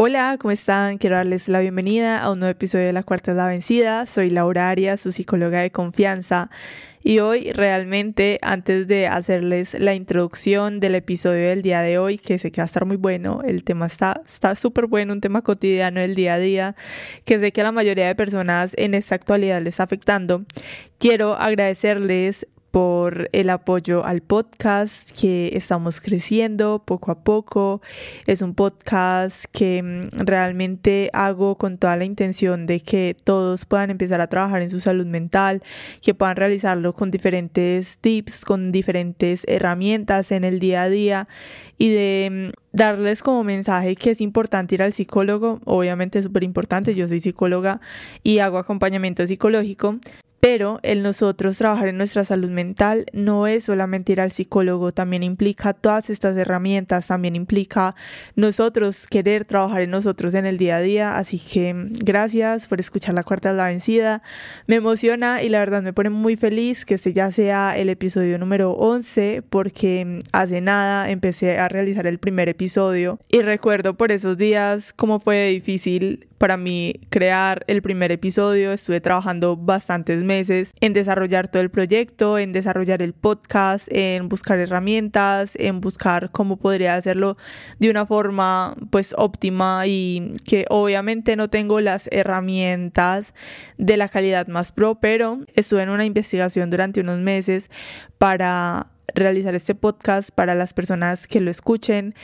Hola, ¿cómo están? Quiero darles la bienvenida a un nuevo episodio de La Cuarta es la Vencida. Soy Laura Arias, su psicóloga de confianza. Y hoy realmente, antes de hacerles la introducción del episodio del día de hoy, que sé que va a estar muy bueno, el tema está súper bueno, un tema cotidiano del día a día, que sé que a la mayoría de personas en esta actualidad les está afectando, quiero agradecerles por el apoyo al podcast que estamos creciendo poco a poco. Es un podcast que mm, realmente hago con toda la intención de que todos puedan empezar a trabajar en su salud mental, que puedan realizarlo con diferentes tips, con diferentes herramientas en el día a día y de mm, darles como mensaje que es importante ir al psicólogo, obviamente es súper importante, yo soy psicóloga y hago acompañamiento psicológico, pero el nosotros trabajar en nuestra salud mental no es solamente ir al psicólogo, también implica todas estas herramientas, también implica nosotros querer trabajar en nosotros en el día a día. Así que mm, gracias por escuchar la cuarta de la vencida. Me emociona y la verdad me pone muy feliz que este ya sea el episodio número 11 porque mm, hace nada empecé a realizar el primer episodio y recuerdo por esos días cómo fue difícil para mí crear el primer episodio. Estuve trabajando bastantes meses en desarrollar todo el proyecto, en desarrollar el podcast, en buscar herramientas, en buscar cómo podría hacerlo de una forma pues óptima y que obviamente no tengo las herramientas de la calidad más pro, pero estuve en una investigación durante unos meses para realizar este podcast para las personas que lo escuchen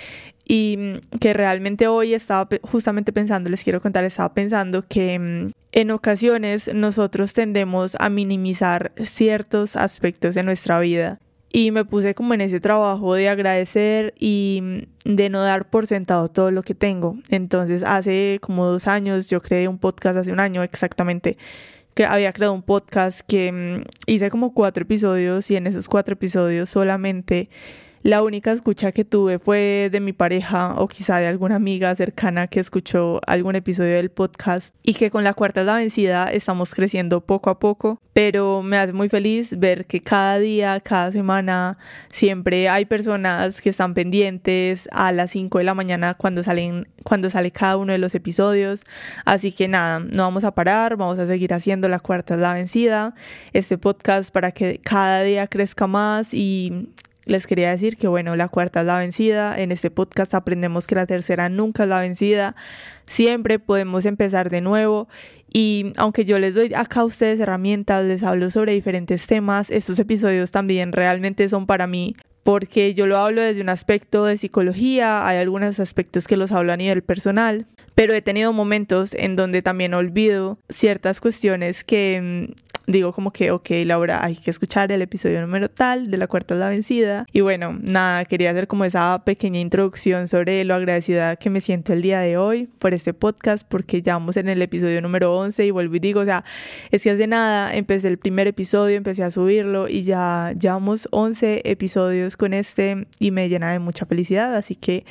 y mm, que realmente hoy estaba justamente pensando, les quiero contar, estaba pensando que mm, en ocasiones nosotros tendemos a minimizar ciertos aspectos de nuestra vida y me puse como en ese trabajo de agradecer y mm, de no dar por sentado todo lo que tengo. Entonces hace como dos años yo creé un podcast, hace un año exactamente, que había creado un podcast que hice como cuatro episodios y en esos cuatro episodios solamente la única escucha que tuve fue de mi pareja o quizá de alguna amiga cercana que escuchó algún episodio del podcast y que con la cuarta es la vencida estamos creciendo poco a poco, pero me hace muy feliz ver que cada día, cada semana, siempre hay personas que están pendientes a las 5 de la mañana cuando salen cuando sale cada uno de los episodios. Así que nada, no vamos a parar, vamos a seguir haciendo la cuarta es la vencida, este podcast para que cada día crezca más y les quería decir que bueno, la cuarta es la vencida. En este podcast aprendemos que la tercera nunca es la vencida. Siempre podemos empezar de nuevo. Y aunque yo les doy acá a ustedes herramientas, les hablo sobre diferentes temas, estos episodios también realmente son para mí porque yo lo hablo desde un aspecto de psicología, hay algunos aspectos que los hablo a nivel personal, pero he tenido momentos en donde también olvido ciertas cuestiones que mm, digo como que, ok, Laura, hay que escuchar el episodio número tal de La Cuarta es la Vencida. Y bueno, nada, quería hacer como esa pequeña introducción sobre lo agradecida que me siento el día de hoy por este podcast, porque ya vamos en el episodio número 11 y vuelvo y digo, o sea, es que hace nada, empecé el primer episodio, empecé a subirlo y ya llevamos 11 episodios con este y me llena de mucha felicidad, así que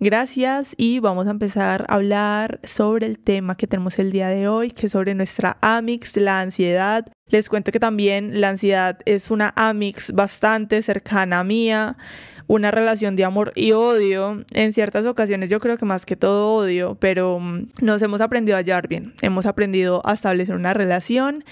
gracias y vamos a empezar a hablar sobre el tema que tenemos el día de hoy, que es sobre nuestra Amix, la ansiedad. Les cuento que también la ansiedad es una Amix bastante cercana a mía, una relación de amor y odio. En ciertas ocasiones yo creo que más que todo odio, pero mm, nos hemos aprendido a hallar bien, hemos aprendido a establecer una relación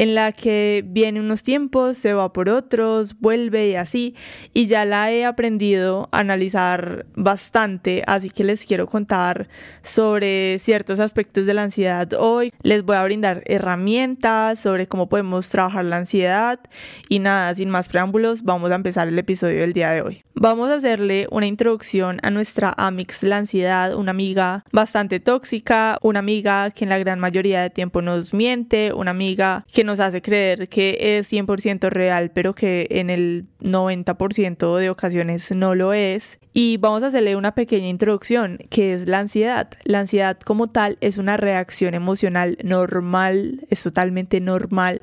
en la que viene unos tiempos, se va por otros, vuelve y así, y ya la he aprendido a analizar bastante, así que les quiero contar sobre ciertos aspectos de la ansiedad hoy. Les voy a brindar herramientas sobre cómo podemos trabajar la ansiedad y nada, sin más preámbulos, vamos a empezar el episodio del día de hoy. Vamos a hacerle una introducción a nuestra Amix la ansiedad, una amiga bastante tóxica, una amiga que en la gran mayoría de tiempo nos miente, una amiga que nos hace creer que es 100% real, pero que en el 90% de ocasiones no lo es. Y vamos a hacerle una pequeña introducción, que es la ansiedad. La ansiedad como tal es una reacción emocional normal, es totalmente normal,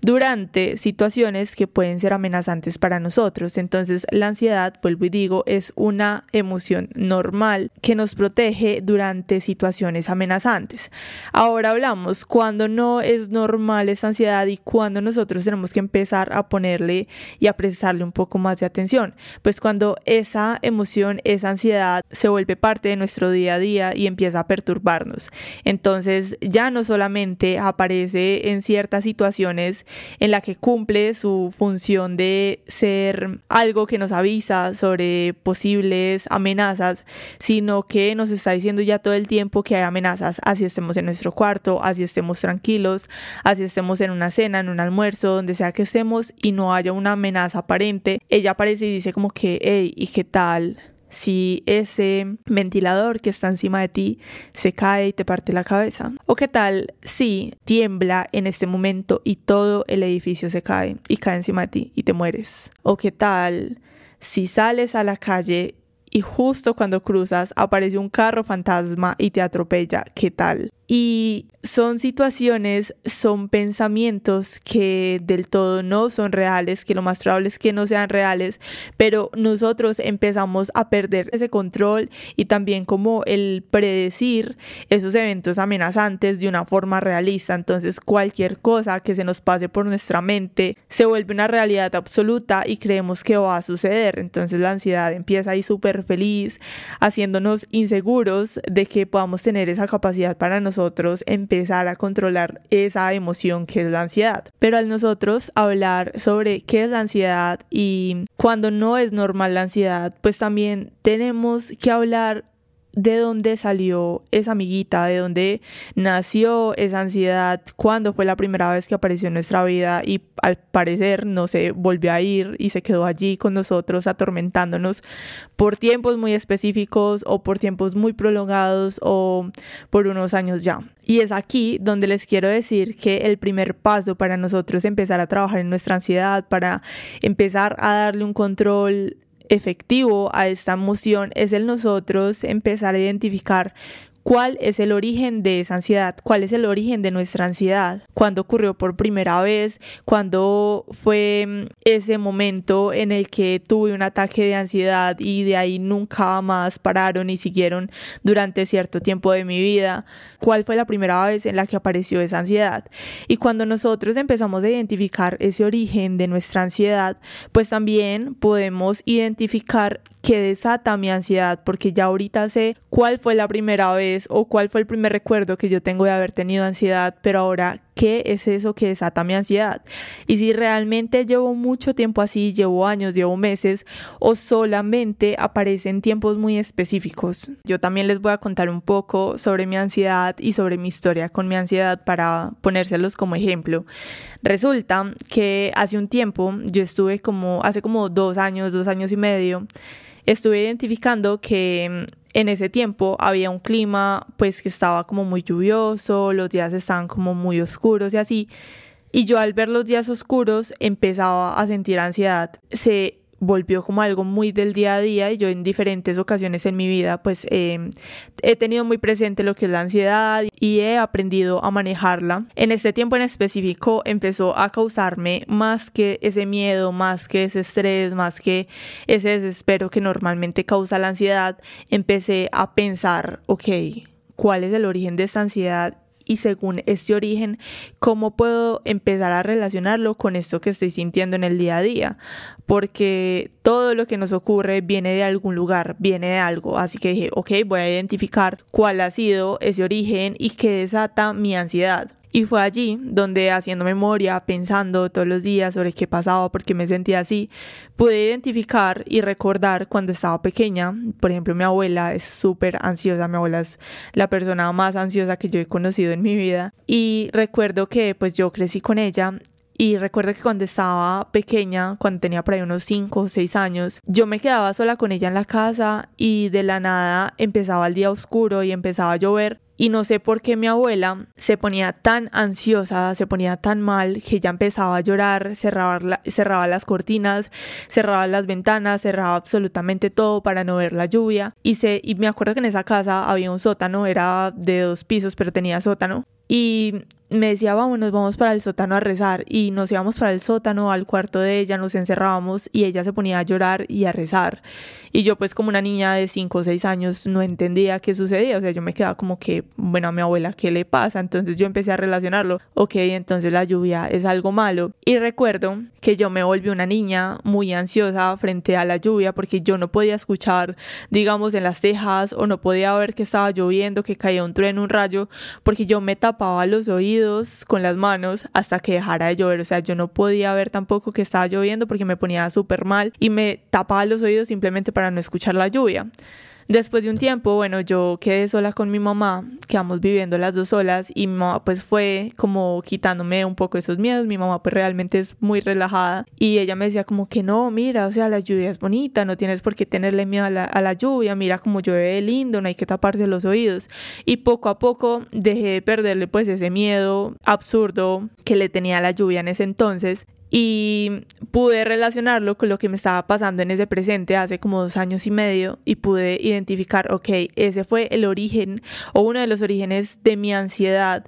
durante situaciones que pueden ser amenazantes para nosotros. Entonces la ansiedad, vuelvo y digo, es una emoción normal que nos protege durante situaciones amenazantes. Ahora hablamos cuando no es normal esa ansiedad y cuando nosotros tenemos que empezar a ponerle y a prestar prestarle un poco más de atención. Pues cuando esa emoción, esa ansiedad se vuelve parte de nuestro día a día y empieza a perturbarnos. Entonces ya no solamente aparece en ciertas situaciones en la que cumple su función de ser algo que nos avisa sobre posibles amenazas, sino que nos está diciendo ya todo el tiempo que hay amenazas, así estemos en nuestro cuarto, así estemos tranquilos, así estemos en una cena, en un almuerzo, donde sea que estemos y no haya una amenaza aparente, ella aparece y dice como que, hey, ¿y qué tal? Si ese ventilador que está encima de ti se cae y te parte la cabeza? ¿O qué tal si tiembla en este momento y todo el edificio se cae y cae encima de ti y te mueres? ¿O qué tal si sales a la calle y justo cuando cruzas aparece un carro fantasma y te atropella? ¿Qué tal? Y son situaciones, son pensamientos que del todo no son reales, que lo más probable es que no sean reales, pero nosotros empezamos a perder ese control y también como el predecir esos eventos amenazantes de una forma realista. Entonces cualquier cosa que se nos pase por nuestra mente se vuelve una realidad absoluta y creemos que va a suceder. Entonces la ansiedad empieza ahí súper feliz, haciéndonos inseguros de que podamos tener esa capacidad para nosotros empezar a controlar esa emoción que es la ansiedad. Pero al nosotros hablar sobre qué es la ansiedad y cuando no es normal la ansiedad, pues también tenemos que hablar de dónde salió esa amiguita, de dónde nació esa ansiedad, cuándo fue la primera vez que apareció en nuestra vida y al parecer no se volvió a ir y se quedó allí con nosotros atormentándonos por tiempos muy específicos o por tiempos muy prolongados o por unos años ya. Y es aquí donde les quiero decir que el primer paso para nosotros empezar a trabajar en nuestra ansiedad, para empezar a darle un control efectivo a esta emoción es el nosotros empezar a identificar cuál es el origen de esa ansiedad, cuál es el origen de nuestra ansiedad, cuándo ocurrió por primera vez, cuándo fue mm, ese momento en el que tuve un ataque de ansiedad y de ahí nunca más pararon y siguieron durante cierto tiempo de mi vida, cuál fue la primera vez en la que apareció esa ansiedad. Y cuando nosotros empezamos a identificar ese origen de nuestra ansiedad, pues también podemos identificar que desata mi ansiedad, porque ya ahorita sé cuál fue la primera vez o cuál fue el primer recuerdo que yo tengo de haber tenido ansiedad, pero ahora qué es eso que desata mi ansiedad. Y si realmente llevo mucho tiempo así, llevo años, llevo meses, o solamente aparece en tiempos muy específicos. Yo también les voy a contar un poco sobre mi ansiedad y sobre mi historia con mi ansiedad para ponérselos como ejemplo. Resulta que hace un tiempo, yo estuve como, hace como dos años, dos años y medio, estuve identificando que en ese tiempo había un clima pues que estaba como muy lluvioso, los días estaban como muy oscuros y así. Y yo al ver los días oscuros empezaba a sentir ansiedad. Se volvió como algo muy del día a día y yo en diferentes ocasiones en mi vida pues em, he tenido muy presente lo que es la ansiedad y he aprendido a manejarla. En este tiempo en específico empezó a causarme más que ese miedo, más que ese estrés, más que ese desespero que normalmente causa la ansiedad, empecé a pensar, ok, ¿cuál es el origen de esta ansiedad? Y según este origen, cómo puedo empezar a relacionarlo con esto que estoy sintiendo en el día a día, porque todo lo que nos ocurre viene de algún lugar, viene de algo, así que dije, ok, voy a identificar cuál ha sido ese origen y qué desata mi ansiedad. Y fue allí donde haciendo memoria, pensando todos los días sobre qué pasaba, por qué me sentía así, pude identificar y recordar cuando estaba pequeña. Por ejemplo, mi abuela es súper ansiosa, mi abuela es la persona más ansiosa que yo he conocido en mi vida. Y recuerdo que pues yo crecí con ella y recuerdo que cuando estaba pequeña, cuando tenía por ahí unos 5 o 6 años, yo me quedaba sola con ella en la casa y de la nada empezaba el día oscuro y empezaba a llover y no sé por qué mi abuela se ponía tan ansiosa, se ponía tan mal, que ya empezaba a llorar, cerraba, cerraba las cortinas, cerraba las ventanas, cerraba absolutamente todo para no ver la lluvia. Y, se, y me acuerdo que en esa casa había un sótano, era de dos pisos, pero tenía sótano. Y me decía, vamos, nos vamos para el sótano a rezar y nos íbamos para el sótano, al cuarto de ella, nos encerrábamos y ella se ponía a llorar y a rezar. Y yo pues como una niña de 5 o 6 años no entendía qué sucedía, o sea, yo me quedaba como que, bueno, a mi abuela, ¿qué le pasa? Entonces yo empecé a relacionarlo, ok, entonces la lluvia es algo malo. Y recuerdo que yo me volví una niña muy ansiosa frente a la lluvia porque yo no podía escuchar, digamos, en las tejas o no podía ver que estaba lloviendo, que caía un trueno, un rayo, porque yo me tapaba los oídos con las manos hasta que dejara de llover, o sea, yo no podía ver tampoco que estaba lloviendo porque me ponía súper mal y me tapaba los oídos simplemente para no escuchar la lluvia. Después de un tiempo, bueno, yo quedé sola con mi mamá, quedamos viviendo las dos solas y mi mamá pues fue como quitándome un poco esos miedos. Mi mamá pues realmente es muy relajada y ella me decía como que no, mira, o sea, la lluvia es bonita, no tienes por qué tenerle miedo a la, a la lluvia, mira como llueve lindo, no hay que taparse los oídos. Y poco a poco dejé de perderle pues ese miedo absurdo que le tenía a la lluvia en ese entonces y pude relacionarlo con lo que me estaba pasando en ese presente hace como dos años y medio y pude identificar, ok, ese fue el origen o uno de los orígenes de mi ansiedad.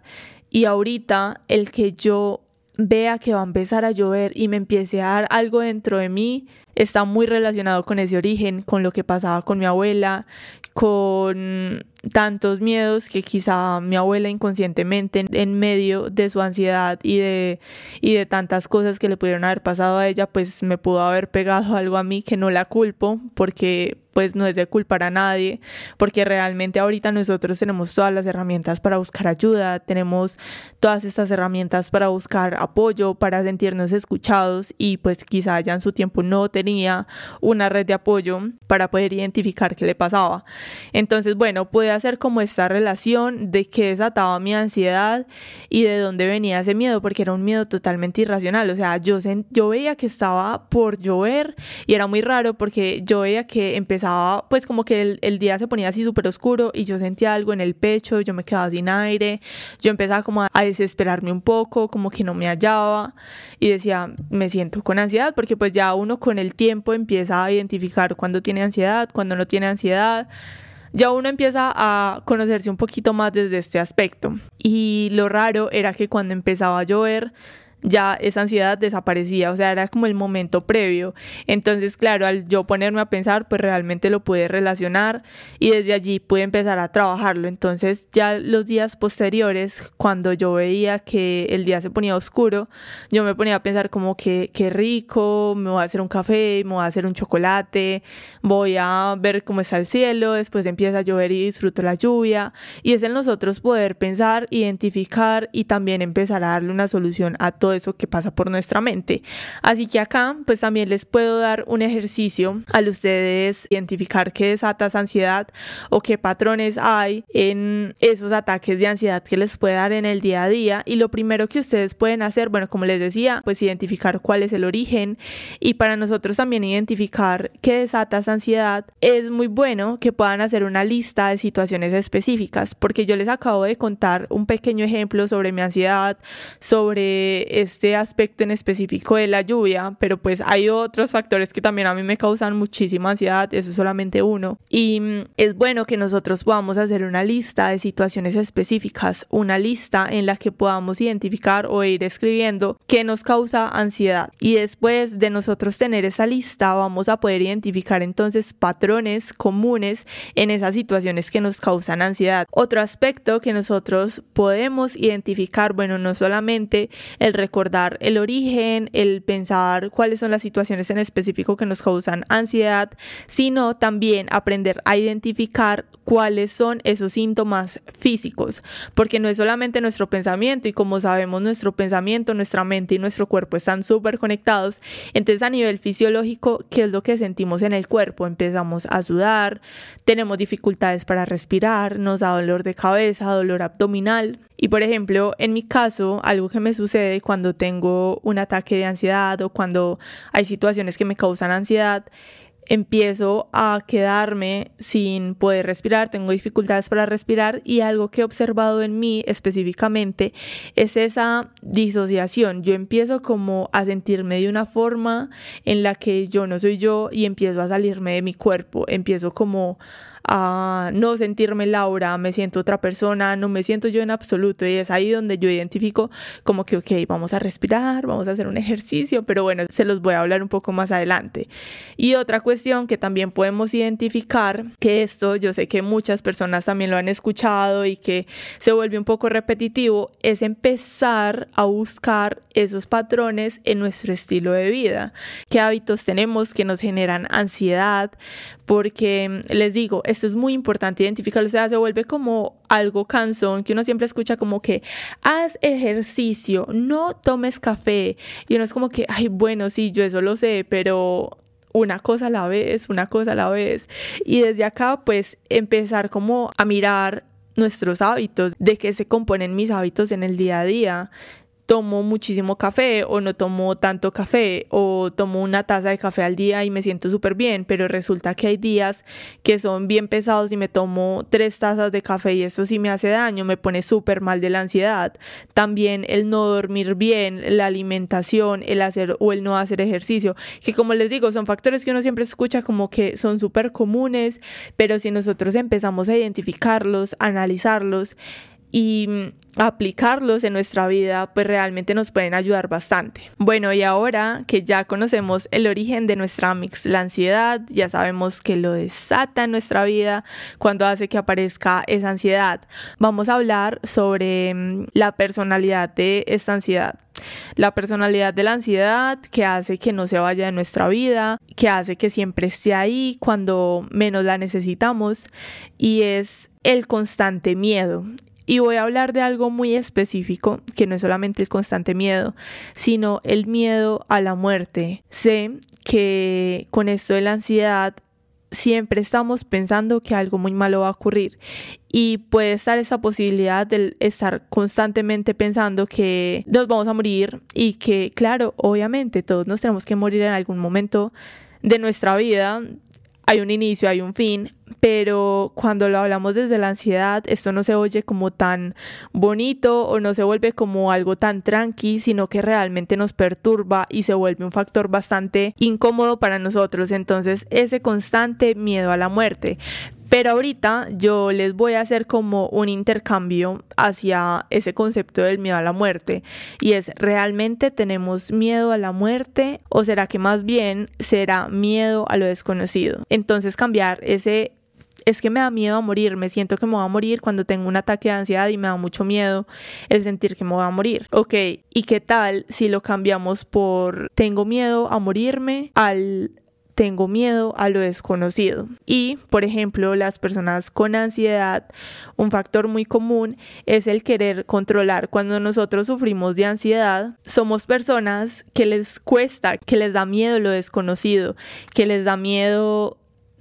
Y ahorita el que yo vea que va a empezar a llover y me empiece a dar algo dentro de mí está muy relacionado con ese origen, con lo que pasaba con mi abuela, con tantos miedos que quizá mi abuela inconscientemente en medio de su ansiedad y de, y de tantas cosas que le pudieron haber pasado a ella, pues me pudo haber pegado algo a mí que no la culpo porque pues no es de culpar a nadie, porque realmente ahorita nosotros tenemos todas las herramientas para buscar ayuda, tenemos todas estas herramientas para buscar apoyo, para sentirnos escuchados y pues quizá ya en su tiempo no tenía una red de apoyo para poder identificar qué le pasaba. Entonces, bueno, pude hacer como esta relación de qué desataba mi ansiedad y de dónde venía ese miedo, porque era un miedo totalmente irracional, o sea, yo, yo veía que estaba por llover y era muy raro porque yo veía que empezaba pues como que el, día se ponía así súper oscuro y yo sentía algo en el pecho, yo me quedaba sin aire, yo empezaba como a, desesperarme un poco, como que no me hallaba y decía, me siento con ansiedad, porque pues ya uno con el tiempo empieza a identificar cuando tiene ansiedad, cuando no tiene ansiedad ya uno empieza a conocerse un poquito más desde este aspecto. Y lo raro era que cuando empezaba a llover, ya esa ansiedad desaparecía, o sea, era como el momento previo. Entonces, claro, al yo ponerme a pensar, pues realmente lo pude relacionar y desde allí pude empezar a trabajarlo. Entonces, ya los días posteriores, cuando yo veía que el día se ponía oscuro, yo me ponía a pensar como que qué rico, me voy a hacer un café, me voy a hacer un chocolate, voy a ver cómo está el cielo, después empieza a llover y disfruto la lluvia. Y es en nosotros poder pensar, identificar y también empezar a darle una solución a todo eso que pasa por nuestra mente. Así que acá pues también les puedo dar un ejercicio al ustedes identificar qué desata esa ansiedad o qué patrones hay en esos ataques de ansiedad que les puede dar en el día a día y lo primero que ustedes pueden hacer, bueno, como les decía, pues identificar cuál es el origen y para nosotros también identificar qué desata esa ansiedad, es muy bueno que puedan hacer una lista de situaciones específicas, porque yo les acabo de contar un pequeño ejemplo sobre mi ansiedad, sobre este aspecto en específico de la lluvia, pero pues hay otros factores que también a mí me causan muchísima ansiedad, eso es solamente uno. Y mm, es bueno que nosotros podamos hacer una lista de situaciones específicas, una lista en la que podamos identificar o ir escribiendo qué nos causa ansiedad. Y después de nosotros tener esa lista, vamos a poder identificar entonces patrones comunes en esas situaciones que nos causan ansiedad. Otro aspecto que nosotros podemos identificar, bueno, no solamente el recordar el origen, el pensar cuáles son las situaciones en específico que nos causan ansiedad, sino también aprender a identificar cuáles son esos síntomas físicos, porque no es solamente nuestro pensamiento y como sabemos nuestro pensamiento, nuestra mente y nuestro cuerpo están súper conectados, entonces a nivel fisiológico, ¿qué es lo que sentimos en el cuerpo? Empezamos a sudar, tenemos dificultades para respirar, nos da dolor de cabeza, dolor abdominal, y por ejemplo, en mi caso, algo que me sucede cuando tengo un ataque de ansiedad o cuando hay situaciones que me causan ansiedad, empiezo a quedarme sin poder respirar, tengo dificultades para respirar y algo que he observado en mí específicamente es esa disociación. Yo empiezo como a sentirme de una forma en la que yo no soy yo y empiezo a salirme de mi cuerpo, empiezo como a no sentirme Laura, me siento otra persona, no me siento yo en absoluto y es ahí donde yo identifico como que, ok, vamos a respirar, vamos a hacer un ejercicio, pero bueno, se los voy a hablar un poco más adelante. Y otra cuestión que también podemos identificar, que esto yo sé que muchas personas también lo han escuchado y que se vuelve un poco repetitivo, es empezar a buscar esos patrones en nuestro estilo de vida. ¿Qué hábitos tenemos que nos generan ansiedad? Porque les digo, esto es muy importante identificarlo, o sea, se vuelve como algo cansón que uno siempre escucha como que haz ejercicio, no tomes café. Y uno es como que, ay, bueno, sí, yo eso lo sé, pero una cosa a la vez, una cosa a la vez. Y desde acá, pues, empezar como a mirar nuestros hábitos, de qué se componen mis hábitos en el día a día, tomo muchísimo café o no tomo tanto café o tomo una taza de café al día y me siento súper bien, pero resulta que hay días que son bien pesados y me tomo tres tazas de café y eso sí me hace daño, me pone súper mal de la ansiedad. También el no dormir bien, la alimentación, el hacer o el no hacer ejercicio, que como les digo, son factores que uno siempre escucha como que son súper comunes, pero si nosotros empezamos a identificarlos, analizarlos, y aplicarlos en nuestra vida, pues realmente nos pueden ayudar bastante. Bueno, y ahora que ya conocemos el origen de nuestra mix, la ansiedad, ya sabemos que lo desata en nuestra vida cuando hace que aparezca esa ansiedad. Vamos a hablar sobre mm, la personalidad de esta ansiedad. La personalidad de la ansiedad que hace que no se vaya de nuestra vida, que hace que siempre esté ahí cuando menos la necesitamos y es el constante miedo. Y voy a hablar de algo muy específico, que no es solamente el constante miedo, sino el miedo a la muerte. Sé que con esto de la ansiedad siempre estamos pensando que algo muy malo va a ocurrir y puede estar esa posibilidad de estar constantemente pensando que nos vamos a morir y que claro, obviamente todos nos tenemos que morir en algún momento de nuestra vida, hay un inicio, hay un fin, pero cuando lo hablamos desde la ansiedad, esto no se oye como tan bonito o no se vuelve como algo tan tranqui, sino que realmente nos perturba y se vuelve un factor bastante incómodo para nosotros. Entonces, ese constante miedo a la muerte. Pero ahorita yo les voy a hacer como un intercambio hacia ese concepto del miedo a la muerte. Y es, ¿realmente tenemos miedo a la muerte? ¿O será que más bien será miedo a lo desconocido? Entonces cambiar ese es que me da miedo a morir, me siento que me voy a morir cuando tengo un ataque de ansiedad y me da mucho miedo el sentir que me voy a morir. Ok, ¿y qué tal si lo cambiamos por tengo miedo a morirme al tengo miedo a lo desconocido. Y, por ejemplo, las personas con ansiedad, un factor muy común es el querer controlar. Cuando nosotros sufrimos de ansiedad, somos personas que les cuesta, que les da miedo lo desconocido, que les da miedo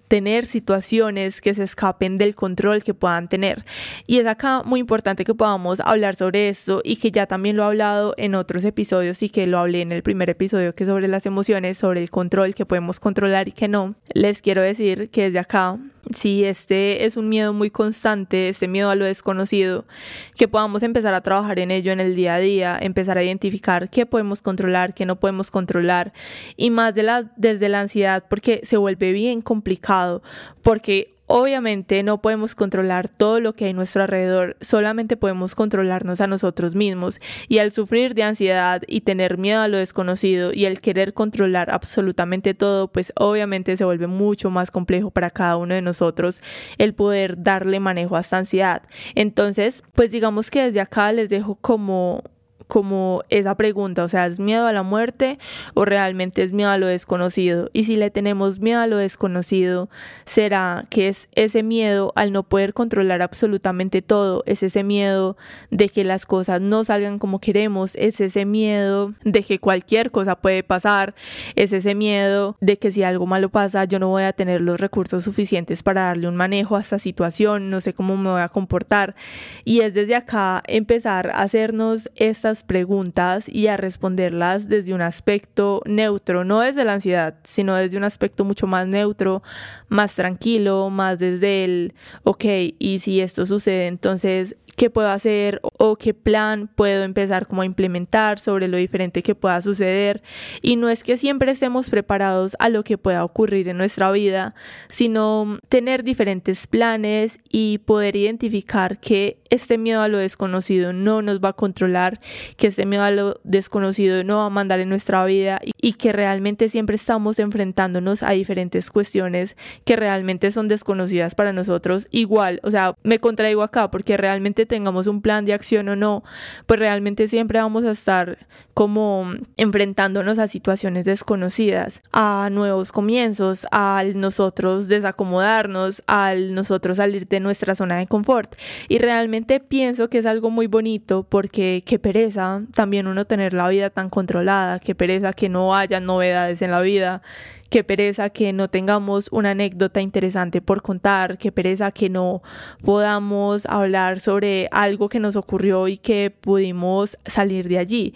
tener situaciones que se escapen del control que puedan tener. Y es acá muy importante que podamos hablar sobre esto y que ya también lo he hablado en otros episodios y que lo hablé en el primer episodio que es sobre las emociones, sobre el control que podemos controlar y que no. Les quiero decir que desde acá si este es un miedo muy constante, este miedo a lo desconocido, que podamos empezar a trabajar en ello en el día a día, empezar a identificar qué podemos controlar, qué no podemos controlar, y más desde la ansiedad, porque se vuelve bien complicado, porque Obviamente no podemos controlar todo lo que hay a nuestro alrededor, solamente podemos controlarnos a nosotros mismos y al sufrir de ansiedad y tener miedo a lo desconocido y el querer controlar absolutamente todo, pues obviamente se vuelve mucho más complejo para cada uno de nosotros el poder darle manejo a esta ansiedad. Entonces, pues digamos que desde acá les dejo como como esa pregunta, o sea, ¿es miedo a la muerte o realmente es miedo a lo desconocido? Y si le tenemos miedo a lo desconocido, será que es ese miedo al no poder controlar absolutamente todo, es ese miedo de que las cosas no salgan como queremos, es ese miedo de que cualquier cosa puede pasar, es ese miedo de que si algo malo pasa, yo no voy a tener los recursos suficientes para darle un manejo a esta situación, no sé cómo me voy a comportar. Y es desde acá empezar a hacernos estas preguntas y a responderlas desde un aspecto neutro, no desde la ansiedad, sino desde un aspecto mucho más neutro, más tranquilo, más desde el, ok, y si esto sucede, entonces, ¿qué puedo hacer? O, o qué plan puedo empezar como a implementar sobre lo diferente que pueda suceder. Y no es que siempre estemos preparados a lo que pueda ocurrir en nuestra vida, sino tener diferentes planes y poder identificar que este miedo a lo desconocido no nos va a controlar, que este miedo a lo desconocido no va a mandar en nuestra vida y que realmente siempre estamos enfrentándonos a diferentes cuestiones que realmente son desconocidas para nosotros. Igual, o sea, me contraigo acá porque realmente tengamos un plan de acción o no, pues realmente siempre vamos a estar como enfrentándonos a situaciones desconocidas, a nuevos comienzos, al nosotros desacomodarnos, al nosotros salir de nuestra zona de confort. Y realmente pienso que es algo muy bonito porque qué pereza también uno tener la vida tan controlada, qué pereza que no haya novedades en la vida, qué pereza que no tengamos una anécdota interesante por contar, qué pereza que no podamos hablar sobre algo que nos ocurrió y que pudimos salir de allí.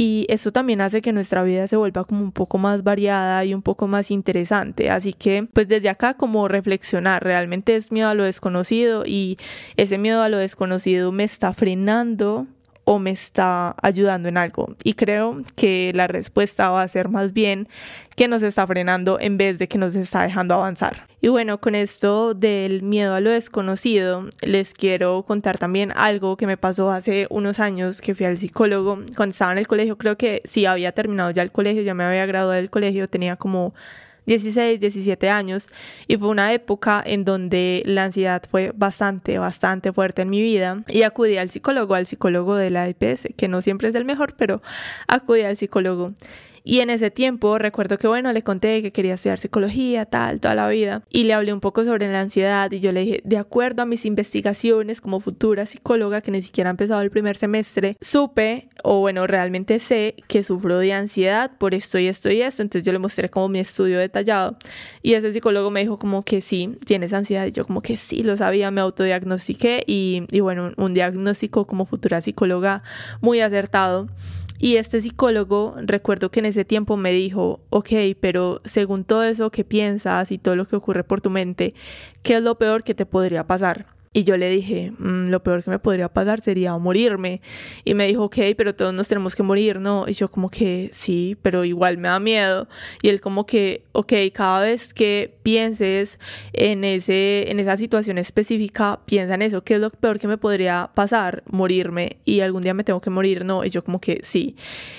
Y eso también hace que nuestra vida se vuelva como un poco más variada y un poco más interesante. Así que, pues desde acá como reflexionar, realmente es miedo a lo desconocido y ese miedo a lo desconocido me está frenando o me está ayudando en algo. Y creo que la respuesta va a ser más bien que nos está frenando en vez de que nos está dejando avanzar. Y bueno, con esto del miedo a lo desconocido, les quiero contar también algo que me pasó hace unos años que fui al psicólogo. Cuando estaba en el colegio, creo que sí había terminado ya el colegio, ya me había graduado del colegio, tenía como 16, 17 años y fue una época en donde la ansiedad fue bastante, bastante fuerte en mi vida y acudí al psicólogo, al psicólogo de la EPS, que no siempre es el mejor, pero acudí al psicólogo y en ese tiempo recuerdo que, bueno, le conté que quería estudiar psicología, tal, toda la vida. Y le hablé un poco sobre la ansiedad y yo le dije, de acuerdo a mis investigaciones como futura psicóloga, que ni siquiera ha empezado el primer semestre, supe, o bueno, realmente sé que sufro de ansiedad por esto y esto y esto. Entonces yo le mostré como mi estudio detallado. Y ese psicólogo me dijo como que sí, tienes ansiedad. Y yo como que sí, lo sabía, me autodiagnostiqué y, y bueno, un diagnóstico como futura psicóloga muy acertado. Y este psicólogo, recuerdo que en ese tiempo me dijo, ok, pero según todo eso que piensas y todo lo que ocurre por tu mente, ¿qué es lo peor que te podría pasar? Y yo le dije, mm, lo peor que me podría pasar sería morirme. Y me dijo, ok, pero todos nos tenemos que morir, ¿no? Y yo como que sí, pero igual me da miedo. Y él como que, ok, cada vez que pienses en, ese, en esa situación específica, piensa en eso, ¿qué es lo peor que me podría pasar? Morirme. Y algún día me tengo que morir, ¿no? Y yo como que sí.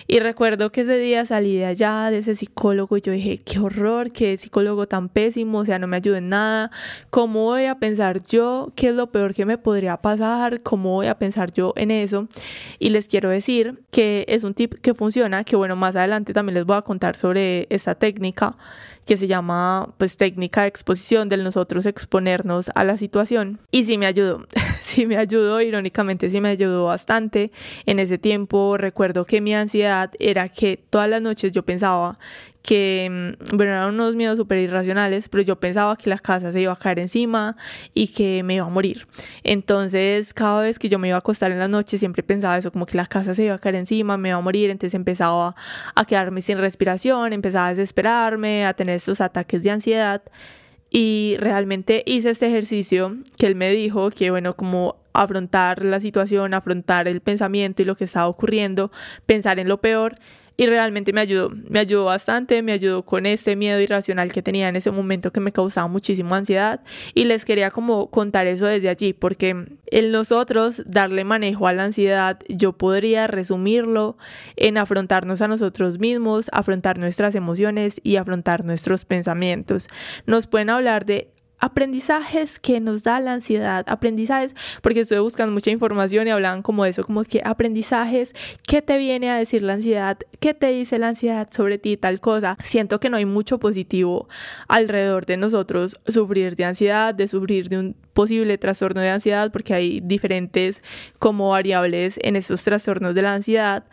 Y recuerdo que ese día salí de allá, de ese psicólogo, y yo dije, qué horror, qué psicólogo tan pésimo, o sea, no me ayuda en nada. ¿Cómo voy a pensar yo qué es lo peor que me podría pasar, cómo voy a pensar yo en eso. Y les quiero decir que es un tip que funciona, que bueno, más adelante también les voy a contar sobre esta técnica que se llama pues técnica de exposición del nosotros exponernos a la situación. Y sí me ayudó, sí me ayudó, irónicamente sí me ayudó bastante. En ese tiempo recuerdo que mi ansiedad era que todas las noches yo pensaba que, mm, bueno, eran unos miedos súper irracionales, pero yo pensaba que la casa se iba a caer encima y que me iba a morir. Entonces, cada vez que yo me iba a acostar en la noche, siempre pensaba eso, como que la casa se iba a caer encima, me iba a morir, entonces empezaba a quedarme sin respiración, empezaba a desesperarme, a tener esos ataques de ansiedad. Y realmente hice este ejercicio que él me dijo que, bueno, como afrontar la situación, afrontar el pensamiento y lo que estaba ocurriendo, pensar en lo peor y realmente me ayudó, me ayudó bastante, me ayudó con ese miedo irracional que tenía en ese momento que me causaba muchísima ansiedad y les quería como contar eso desde allí porque en nosotros darle manejo a la ansiedad yo podría resumirlo en afrontarnos a nosotros mismos, afrontar nuestras emociones y afrontar nuestros pensamientos. Nos pueden hablar de aprendizajes que nos da la ansiedad, aprendizajes, porque estoy buscando mucha información y hablaban como eso, como que aprendizajes, ¿qué te viene a decir la ansiedad? ¿Qué te dice la ansiedad sobre ti tal cosa? Siento que no hay mucho positivo alrededor de nosotros sufrir de ansiedad, de sufrir de un posible trastorno de ansiedad, porque hay diferentes como variables en esos trastornos de la ansiedad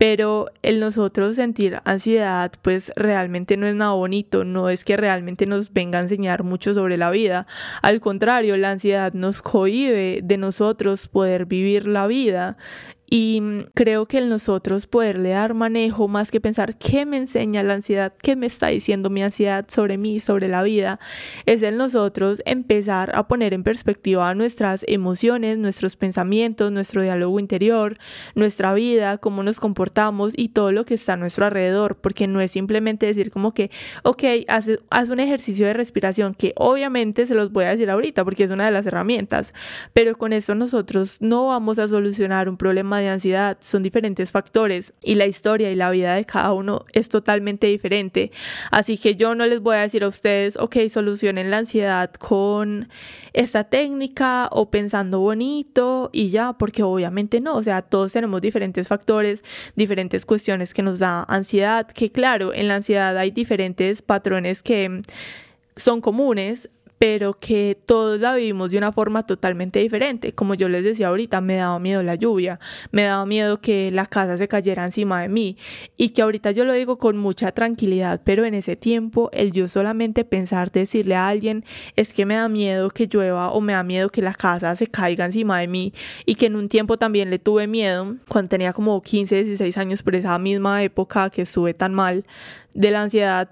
pero el nosotros sentir ansiedad pues realmente no es nada bonito, no es que realmente nos venga a enseñar mucho sobre la vida, al contrario, la ansiedad nos cohibe de nosotros poder vivir la vida Y creo que el nosotros poderle dar manejo más que pensar qué me enseña la ansiedad, qué me está diciendo mi ansiedad sobre mí, sobre la vida, es el nosotros empezar a poner en perspectiva nuestras emociones, nuestros pensamientos, nuestro diálogo interior, nuestra vida, cómo nos comportamos y todo lo que está a nuestro alrededor, porque no es simplemente decir como que, ok, haz, haz un ejercicio de respiración, que obviamente se los voy a decir ahorita porque es una de las herramientas, pero con eso nosotros no vamos a solucionar un problema de ansiedad, son diferentes factores y la historia y la vida de cada uno es totalmente diferente. Así que yo no les voy a decir a ustedes, ok, solucionen la ansiedad con esta técnica o pensando bonito y ya, porque obviamente no, o sea, todos tenemos diferentes factores, diferentes cuestiones que nos da ansiedad, que claro, en la ansiedad hay diferentes patrones que son comunes, pero que todos la vivimos de una forma totalmente diferente. Como yo les decía ahorita, me daba miedo la lluvia, me daba miedo que la casa se cayera encima de mí y que ahorita yo lo digo con mucha tranquilidad, pero en ese tiempo el yo solamente pensar decirle a alguien es que me da miedo que llueva o me da miedo que la casa se caiga encima de mí y que en un tiempo también le tuve miedo cuando tenía como 15, 16 años por esa misma época que estuve tan mal de la ansiedad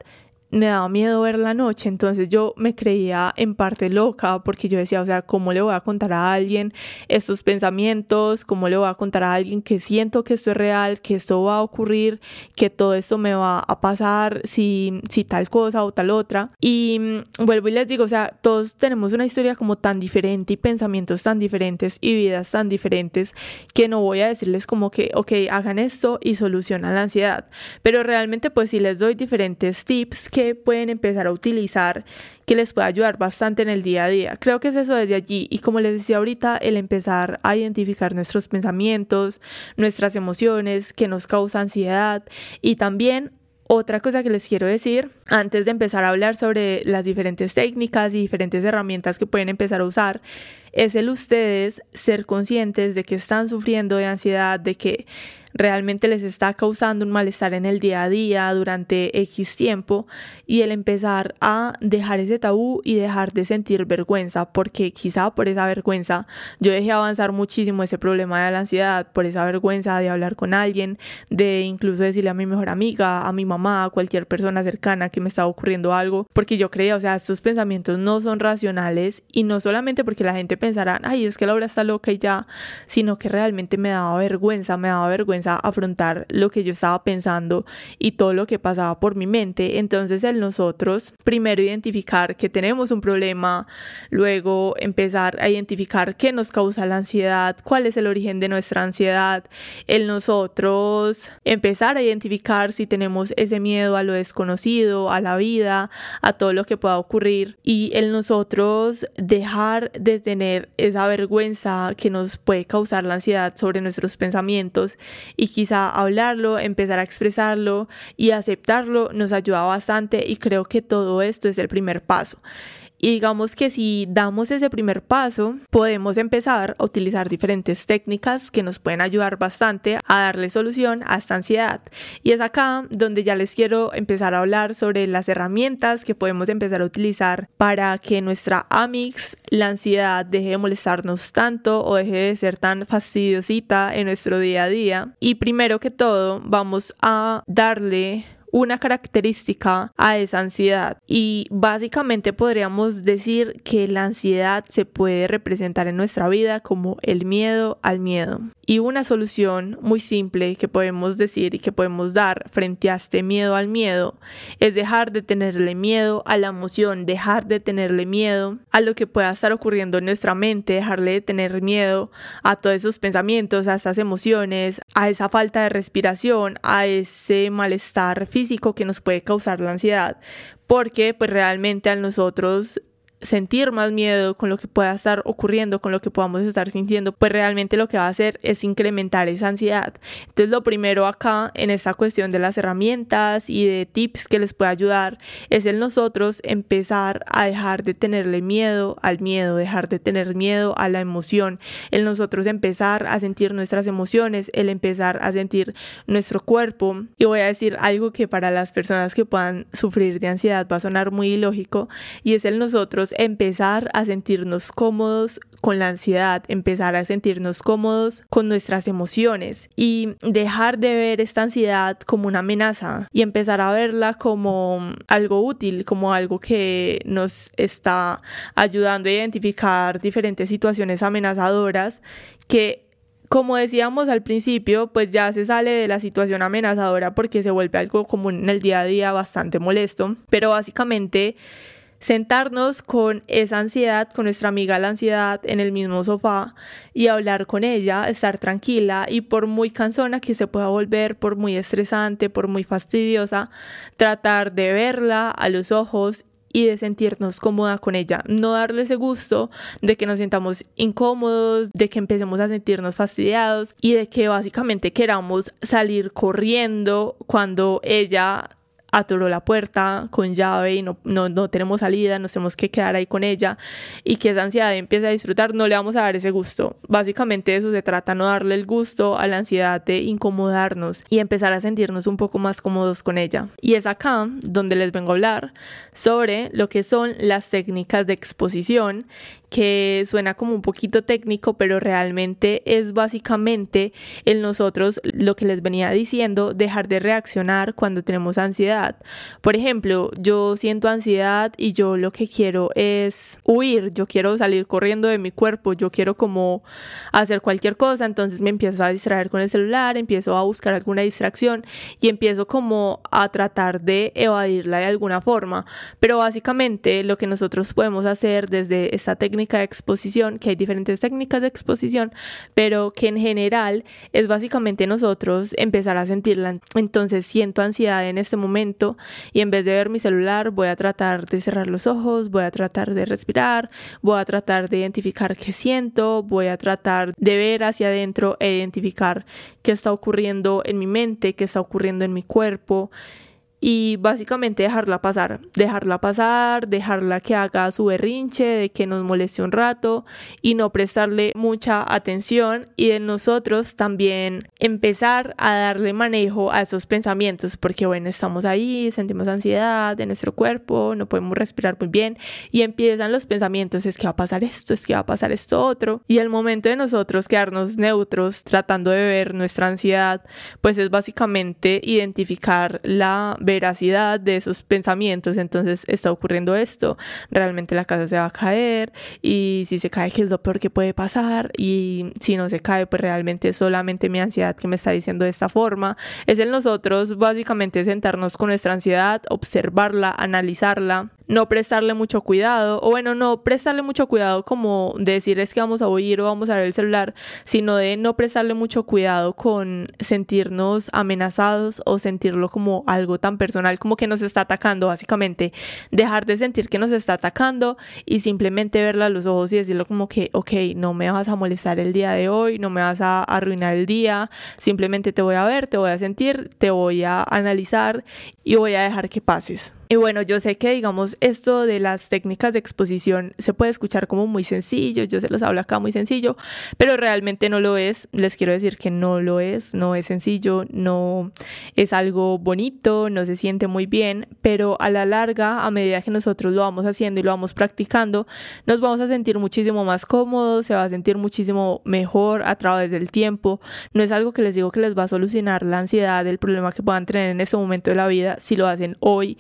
me daba miedo ver la noche, entonces yo me creía en parte loca porque yo decía, o sea, ¿cómo le voy a contar a alguien estos pensamientos? ¿Cómo le voy a contar a alguien que siento que esto es real, que esto va a ocurrir, que todo esto me va a pasar si, si tal cosa o tal otra? Y mm, vuelvo y les digo, o sea, todos tenemos una historia como tan diferente y pensamientos tan diferentes y vidas tan diferentes que no voy a decirles como que, ok, hagan esto y solucionan la ansiedad, pero realmente pues si les doy diferentes tips que pueden empezar a utilizar que les puede ayudar bastante en el día a día. Creo que es eso desde allí y como les decía ahorita, el empezar a identificar nuestros pensamientos, nuestras emociones que nos causa ansiedad y también otra cosa que les quiero decir antes de empezar a hablar sobre las diferentes técnicas y diferentes herramientas que pueden empezar a usar es el ustedes ser conscientes de que están sufriendo de ansiedad, de que realmente les está causando un malestar en el día a día durante X tiempo y el empezar a dejar ese tabú y dejar de sentir vergüenza, porque quizá por esa vergüenza yo dejé avanzar muchísimo ese problema de la ansiedad, por esa vergüenza de hablar con alguien, de incluso decirle a mi mejor amiga, a mi mamá, a cualquier persona cercana que me estaba ocurriendo algo, porque yo creía, o sea, estos pensamientos no son racionales y no solamente porque la gente pensará, ay, es que Laura está loca y ya, sino que realmente me daba vergüenza, me daba vergüenza afrontar lo que yo estaba pensando y todo lo que pasaba por mi mente. Entonces el nosotros, primero identificar que tenemos un problema, luego empezar a identificar qué nos causa la ansiedad, cuál es el origen de nuestra ansiedad, el nosotros empezar a identificar si tenemos ese miedo a lo desconocido, a la vida, a todo lo que pueda ocurrir y el nosotros dejar de tener esa vergüenza que nos puede causar la ansiedad sobre nuestros pensamientos y quizá hablarlo, empezar a expresarlo y aceptarlo nos ayuda bastante y creo que todo esto es el primer paso. Y digamos que si damos ese primer paso, podemos empezar a utilizar diferentes técnicas que nos pueden ayudar bastante a darle solución a esta ansiedad. Y es acá donde ya les quiero empezar a hablar sobre las herramientas que podemos empezar a utilizar para que nuestra amix, la ansiedad, deje de molestarnos tanto o deje de ser tan fastidiosita en nuestro día a día. Y primero que todo, vamos a darle una característica a esa ansiedad y básicamente podríamos decir que la ansiedad se puede representar en nuestra vida como el miedo al miedo. Y una solución muy simple que podemos decir y que podemos dar frente a este miedo al miedo es dejar de tenerle miedo a la emoción, dejar de tenerle miedo a lo que pueda estar ocurriendo en nuestra mente, dejarle de tener miedo a todos esos pensamientos, a esas emociones, a esa falta de respiración, a ese malestar físico que nos puede causar la ansiedad, porque pues realmente a nosotros sentir más miedo con lo que pueda estar ocurriendo, con lo que podamos estar sintiendo, pues realmente lo que va a hacer es incrementar esa ansiedad. Entonces lo primero acá en esta cuestión de las herramientas y de tips que les puede ayudar es el nosotros empezar a dejar de tenerle miedo al miedo, dejar de tener miedo a la emoción, el nosotros empezar a sentir nuestras emociones, el empezar a sentir nuestro cuerpo. Y voy a decir algo que para las personas que puedan sufrir de ansiedad va a sonar muy ilógico y es el nosotros empezar a sentirnos cómodos con la ansiedad, empezar a sentirnos cómodos con nuestras emociones y dejar de ver esta ansiedad como una amenaza y empezar a verla como algo útil, como algo que nos está ayudando a identificar diferentes situaciones amenazadoras que como decíamos al principio, pues ya se sale de la situación amenazadora porque se vuelve algo común en el día a día bastante molesto, pero básicamente sentarnos con esa ansiedad, con nuestra amiga la ansiedad en el mismo sofá y hablar con ella, estar tranquila y por muy cansona que se pueda volver, por muy estresante, por muy fastidiosa, tratar de verla a los ojos y de sentirnos cómoda con ella, no darle ese gusto de que nos sintamos incómodos, de que empecemos a sentirnos fastidiados y de que básicamente queramos salir corriendo cuando ella atoró la puerta con llave y no, no, no, tenemos salida, nos tenemos que quedar ahí con ella y que esa ansiedad empiece a disfrutar, no le vamos a dar ese gusto. Básicamente eso se trata, no darle el gusto a la ansiedad de incomodarnos y empezar a sentirnos un poco más cómodos con ella. Y es acá donde les vengo a hablar sobre lo que son las técnicas de exposición que suena como un poquito técnico, pero realmente es básicamente en nosotros lo que les venía diciendo, dejar de reaccionar cuando tenemos ansiedad. Por ejemplo, yo siento ansiedad y yo lo que quiero es huir, yo quiero salir corriendo de mi cuerpo, yo quiero como hacer cualquier cosa, entonces me empiezo a distraer con el celular, empiezo a buscar alguna distracción y empiezo como a tratar de evadirla de alguna forma. Pero básicamente lo que nosotros podemos hacer desde esta técnica de exposición, que hay diferentes técnicas de exposición, pero que en general es básicamente nosotros empezar a sentirla. Entonces siento ansiedad en este momento y en vez de ver mi celular voy a tratar de cerrar los ojos, voy a tratar de respirar, voy a tratar de identificar qué siento, voy a tratar de ver hacia adentro e identificar qué está ocurriendo en mi mente, qué está ocurriendo en mi cuerpo y básicamente dejarla pasar, dejarla pasar, dejarla que haga su berrinche, de que nos moleste un rato y no prestarle mucha atención y de nosotros también empezar a darle manejo a esos pensamientos porque bueno, estamos ahí, sentimos ansiedad de nuestro cuerpo, no podemos respirar muy bien y empiezan los pensamientos, es que va a pasar esto, es que va a pasar esto otro y el momento de nosotros quedarnos neutros tratando de ver nuestra ansiedad, pues es básicamente identificar la veracidad de esos pensamientos, entonces está ocurriendo esto, realmente la casa se va a caer y si se cae, ¿qué es lo peor que puede pasar? Y si no se cae, pues realmente solamente mi ansiedad que me está diciendo de esta forma. Es el nosotros básicamente sentarnos con nuestra ansiedad, observarla, analizarla no prestarle mucho cuidado, o bueno, no prestarle mucho cuidado como decir es que vamos a oír o vamos a ver el celular, sino de no prestarle mucho cuidado con sentirnos amenazados o sentirlo como algo tan personal como que nos está atacando, básicamente. Dejar de sentir que nos está atacando y simplemente verla a los ojos y decirlo como que, ok, no me vas a molestar el día de hoy, no me vas a arruinar el día, simplemente te voy a ver, te voy a sentir, te voy a analizar y voy a dejar que pases. Y bueno, yo sé que digamos esto de las técnicas de exposición se puede escuchar como muy sencillo, yo se los hablo acá muy sencillo, pero realmente no lo es. Les quiero decir que no lo es, no es sencillo, no es algo bonito, no se siente muy bien, pero a la larga, a medida que nosotros lo vamos haciendo y lo vamos practicando, nos vamos a sentir muchísimo más cómodos, se va a sentir muchísimo mejor a través del tiempo. No es algo que les digo que les va a solucionar la ansiedad, el problema que puedan tener en ese momento de la vida si lo hacen hoy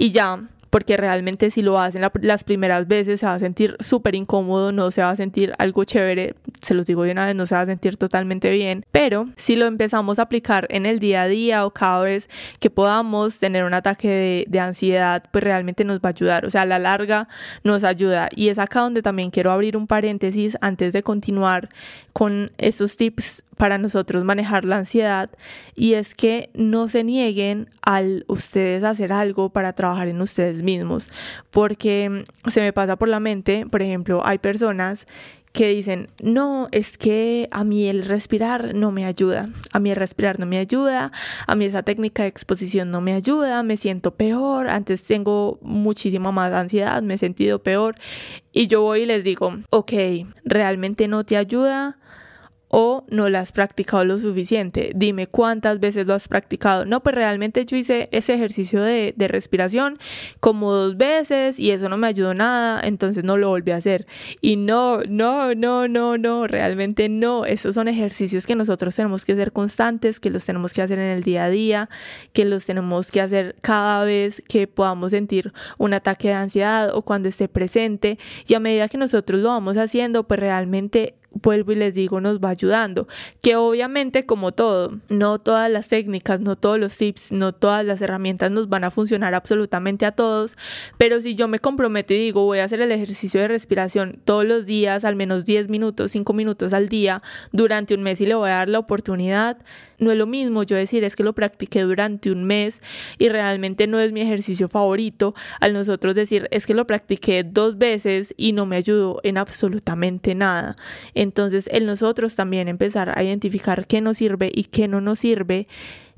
y ya porque realmente si lo hacen las primeras veces se va a sentir súper incómodo, no se va a sentir algo chévere, se los digo de una vez, no se va a sentir totalmente bien, pero si lo empezamos a aplicar en el día a día o cada vez que podamos tener un ataque de, de ansiedad, pues realmente nos va a ayudar, o sea, a la larga nos ayuda. Y es acá donde también quiero abrir un paréntesis antes de continuar con esos tips para nosotros manejar la ansiedad y es que no se nieguen al ustedes hacer algo para trabajar en ustedes mismos. Porque se me pasa por la mente, por ejemplo, hay personas que dicen, no, es que a mí el respirar no me ayuda, a mí el respirar no me ayuda, a mí esa técnica de exposición no me ayuda, me siento peor, antes tengo muchísima más ansiedad, me he sentido peor y yo voy y les digo, ok, realmente no te ayuda o no la has practicado lo suficiente. Dime cuántas veces lo has practicado. No, pues realmente yo hice ese ejercicio de, de, respiración como dos veces y eso no me ayudó nada, entonces no lo volví a hacer. Y no, no, no, no, no, realmente no. Esos son ejercicios que nosotros tenemos que ser constantes, que los tenemos que hacer en el día a día, que los tenemos que hacer cada vez que podamos sentir un ataque de ansiedad o cuando esté presente. Y a medida que nosotros lo vamos haciendo, pues realmente vuelvo y les digo, nos va ayudando. Que obviamente, como todo, no todas las técnicas, no todos los tips, no todas las herramientas nos van a funcionar absolutamente a todos, pero si yo me comprometo y digo, voy a hacer el ejercicio de respiración todos los días, al menos 10 minutos, 5 minutos al día, durante un mes y le voy a dar la oportunidad, no es lo mismo yo decir es que lo practiqué durante un mes y realmente no es mi ejercicio favorito, al nosotros decir es que lo practiqué dos veces y no me ayudó en absolutamente nada. Entonces, el nosotros también empezar a identificar qué nos sirve y qué no nos sirve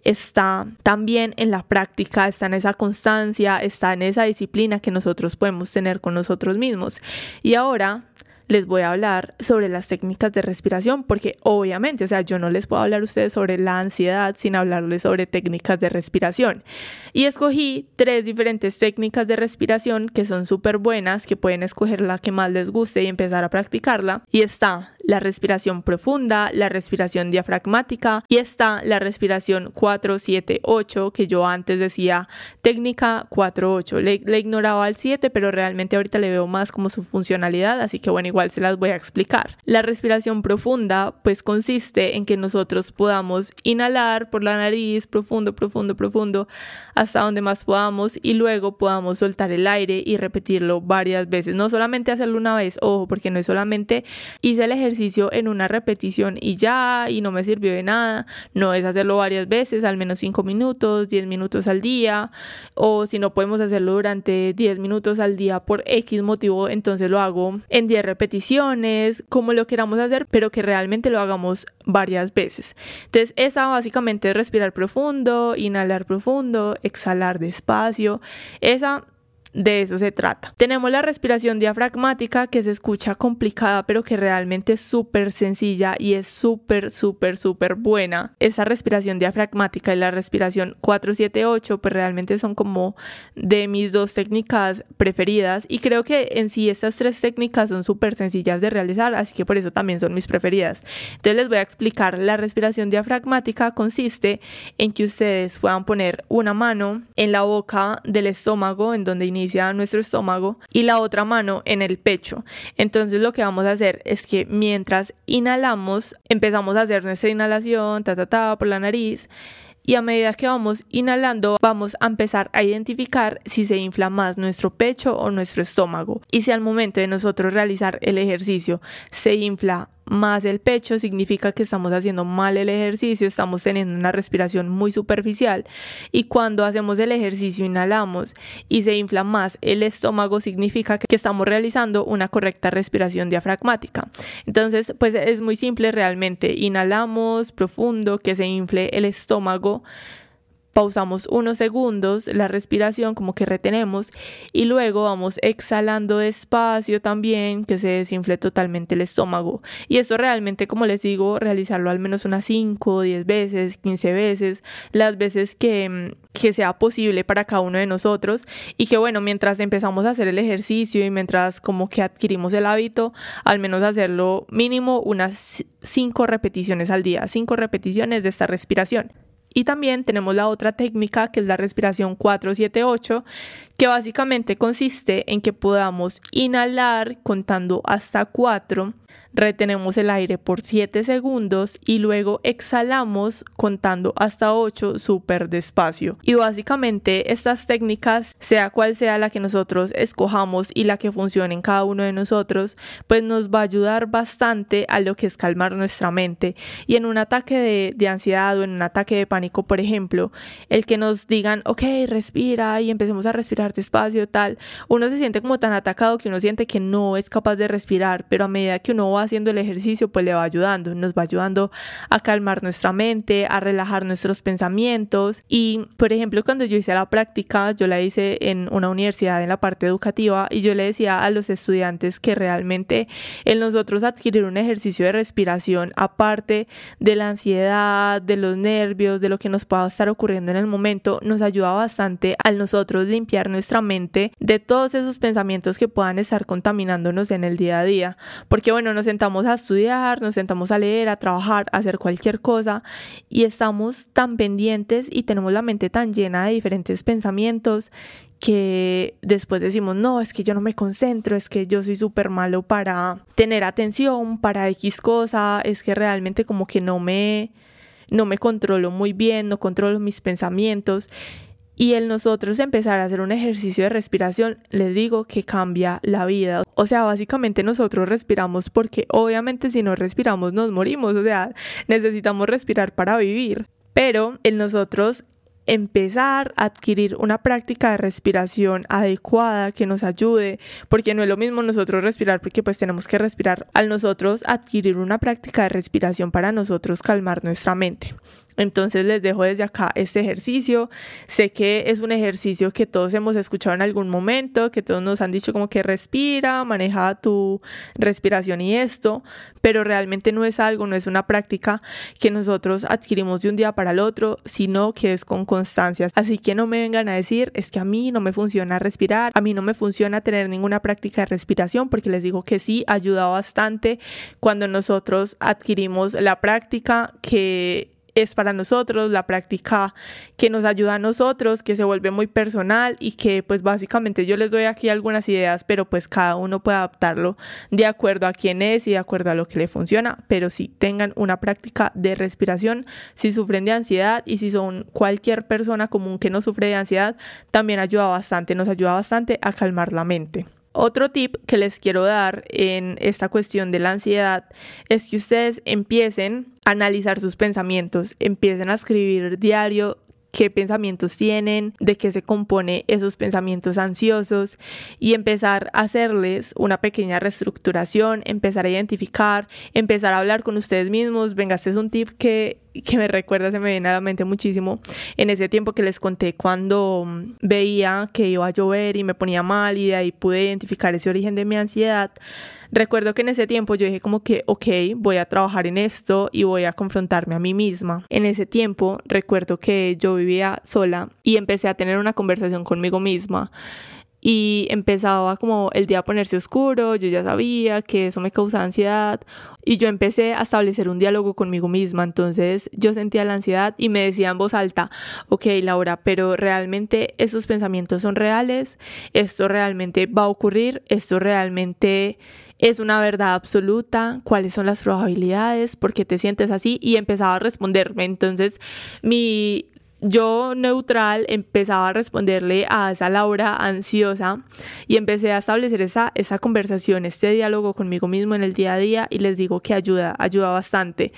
está también en la práctica, está en esa constancia, está en esa disciplina que nosotros podemos tener con nosotros mismos. Y ahora les voy a hablar sobre las técnicas de respiración, porque obviamente, o sea, yo no les puedo hablar a ustedes sobre la ansiedad sin hablarles sobre técnicas de respiración. Y escogí tres diferentes técnicas de respiración que son súper buenas, que pueden escoger la que más les guste y empezar a practicarla. Y está la respiración profunda, la respiración diafragmática y está la respiración 4-7-8, que yo antes decía técnica 4-8. Le, le ignoraba al 7, pero realmente ahorita le veo más como su funcionalidad, así que bueno, igual se las voy a explicar. La respiración profunda pues consiste en que nosotros podamos inhalar por la nariz profundo, profundo, profundo hasta donde más podamos y luego podamos soltar el aire y repetirlo varias veces. No solamente hacerlo una vez, ojo, porque no es solamente hice el ejercicio en una repetición y ya y no me sirvió de nada. No es hacerlo varias veces, al menos 5 minutos, 10 minutos al día o si no podemos hacerlo durante 10 minutos al día por X motivo, entonces lo hago en 10 repeticiones repeticiones, como lo queramos hacer, pero que realmente lo hagamos varias veces. Entonces, esa básicamente es respirar profundo, inhalar profundo, exhalar despacio. Esa de eso se trata. Tenemos la respiración diafragmática que se escucha complicada pero que realmente es súper sencilla y es súper, súper, súper buena. Esa respiración diafragmática y la respiración 478 pues realmente son como de mis dos técnicas preferidas y creo que en sí estas tres técnicas son súper sencillas de realizar así que por eso también son mis preferidas. Entonces les voy a explicar. La respiración diafragmática consiste en que ustedes puedan poner una mano en la boca del estómago en donde inicia inicia nuestro estómago y la otra mano en el pecho. Entonces lo que vamos a hacer es que mientras inhalamos, empezamos a hacer nuestra inhalación, ta, ta, ta, por la nariz. Y a medida que vamos inhalando, vamos a empezar a identificar si se infla más nuestro pecho o nuestro estómago. Y si al momento de nosotros realizar el ejercicio se infla más el pecho significa que estamos haciendo mal el ejercicio, estamos teniendo una respiración muy superficial y cuando hacemos el ejercicio inhalamos y se infla más el estómago significa que estamos realizando una correcta respiración diafragmática. Entonces, pues es muy simple realmente, inhalamos profundo, que se infle el estómago pausamos unos segundos la respiración como que retenemos y luego vamos exhalando despacio también que se desinfle totalmente el estómago. Y esto realmente como les digo realizarlo al menos unas 5 10 veces 15 veces las veces que, mm, que sea posible para cada uno de nosotros. Y que bueno mientras empezamos a hacer el ejercicio y mientras como que adquirimos el hábito al menos hacerlo mínimo unas 5 repeticiones al día 5 repeticiones de esta respiración y también tenemos la otra técnica que es la respiración 478, que básicamente consiste en que podamos inhalar contando hasta 4 retenemos el aire por 7 segundos y luego exhalamos contando hasta 8 súper despacio. Y básicamente estas técnicas, sea cual sea la que nosotros escojamos y la que funcione en cada uno de nosotros, pues nos va a ayudar bastante a lo que es calmar nuestra mente. Y en un ataque de, de ansiedad o en un ataque de pánico, por ejemplo, el que nos digan, ok, respira y empecemos a respirar despacio, tal, uno se siente como tan atacado que uno siente que no es capaz de respirar, pero a medida que uno va va haciendo el ejercicio, pues le va ayudando, nos va ayudando a calmar nuestra mente, a relajar nuestros pensamientos. Y, por ejemplo, cuando yo hice la práctica, yo la hice en una universidad en la parte educativa y yo le decía a los estudiantes que realmente en nosotros adquirir un ejercicio de respiración, aparte de la ansiedad, de los nervios, de lo que nos pueda estar ocurriendo en el momento, nos ayuda bastante al nosotros limpiar nuestra mente de todos esos pensamientos que puedan estar contaminándonos en el día a día. Porque bueno, nos sentamos a estudiar, nos sentamos a leer, a trabajar, a hacer cualquier cosa y estamos tan pendientes y tenemos la mente tan llena de diferentes pensamientos que después decimos, no, es que yo no me concentro, es que yo soy súper malo para tener atención, para X cosa, es que realmente como que no me, no me controlo muy bien, no controlo mis pensamientos. Y el nosotros empezar a hacer un ejercicio de respiración, les digo que cambia la vida. O sea, básicamente nosotros respiramos porque obviamente si no respiramos nos morimos. O sea, necesitamos respirar para vivir. Pero el nosotros empezar a adquirir una práctica de respiración adecuada que nos ayude, porque no es lo mismo nosotros respirar, porque pues tenemos que respirar al nosotros adquirir una práctica de respiración para nosotros calmar nuestra mente. Entonces les dejo desde acá este ejercicio. Sé que es un ejercicio que todos hemos escuchado en algún momento, que todos nos han dicho como que respira, maneja tu respiración y esto, pero realmente no es algo, no es una práctica que nosotros adquirimos de un día para el otro, sino que es con constancia. Así que no me vengan a decir, es que a mí no me funciona respirar, a mí no me funciona tener ninguna práctica de respiración, porque les digo que sí, ayuda bastante cuando nosotros adquirimos la práctica que es para nosotros, la práctica que nos ayuda a nosotros, que se vuelve muy personal y que pues básicamente yo les doy aquí algunas ideas, pero pues cada uno puede adaptarlo de acuerdo a quién es y de acuerdo a lo que le funciona, pero si tengan una práctica de respiración, si sufren de ansiedad y si son cualquier persona común que no sufre de ansiedad, también ayuda bastante, nos ayuda bastante a calmar la mente. Otro tip que les quiero dar en esta cuestión de la ansiedad es que ustedes empiecen a analizar sus pensamientos, empiecen a escribir diario qué pensamientos tienen, de qué se compone esos pensamientos ansiosos y empezar a hacerles una pequeña reestructuración, empezar a identificar, empezar a hablar con ustedes mismos. Venga, este es un tip que que me recuerda, se me viene a la mente muchísimo, en ese tiempo que les conté cuando veía que iba a llover y me ponía mal y de ahí pude identificar ese origen de mi ansiedad. Recuerdo que en ese tiempo yo dije como que, ok, voy a trabajar en esto y voy a confrontarme a mí misma. En ese tiempo recuerdo que yo vivía sola y empecé a tener una conversación conmigo misma y empezaba como el día a ponerse oscuro, yo ya sabía que eso me causaba ansiedad y yo empecé a establecer un diálogo conmigo misma, entonces yo sentía la ansiedad y me decía en voz alta, ok Laura, pero realmente esos pensamientos son reales, esto realmente va a ocurrir, esto realmente es una verdad absoluta, cuáles son las probabilidades, por qué te sientes así y empezaba a responderme, entonces mi yo neutral empezaba a responderle a esa Laura ansiosa y empecé a establecer esa, esa conversación, este diálogo conmigo mismo en el día a día y les digo que ayuda, ayuda bastante.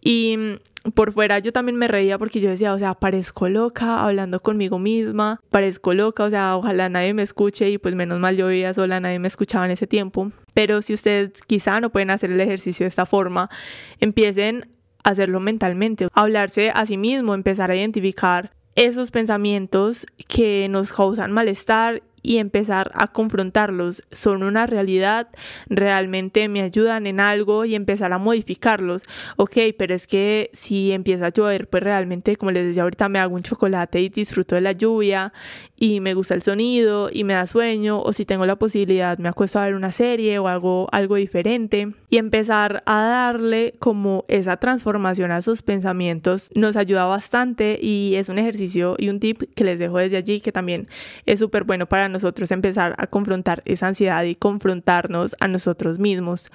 Y mm, por fuera yo también me reía porque yo decía, o sea, parezco loca hablando conmigo misma, parezco loca, o sea, ojalá nadie me escuche y pues menos mal yo vivía sola, nadie me escuchaba en ese tiempo. Pero si ustedes quizá no pueden hacer el ejercicio de esta forma, empiecen hacerlo mentalmente, hablarse a sí mismo, empezar a identificar esos pensamientos que nos causan malestar y empezar a confrontarlos. Son una realidad, realmente me ayudan en algo y empezar a modificarlos. Ok, pero es que si empieza a llover, pues realmente, como les decía ahorita, me hago un chocolate y disfruto de la lluvia y me gusta el sonido y me da sueño. O si tengo la posibilidad, me acuesto a ver una serie o hago algo diferente. Y empezar a darle como esa transformación a sus pensamientos nos ayuda bastante y es un ejercicio y un tip que les dejo desde allí que también es súper bueno para nosotros empezar a confrontar esa ansiedad y confrontarnos a nosotros mismos.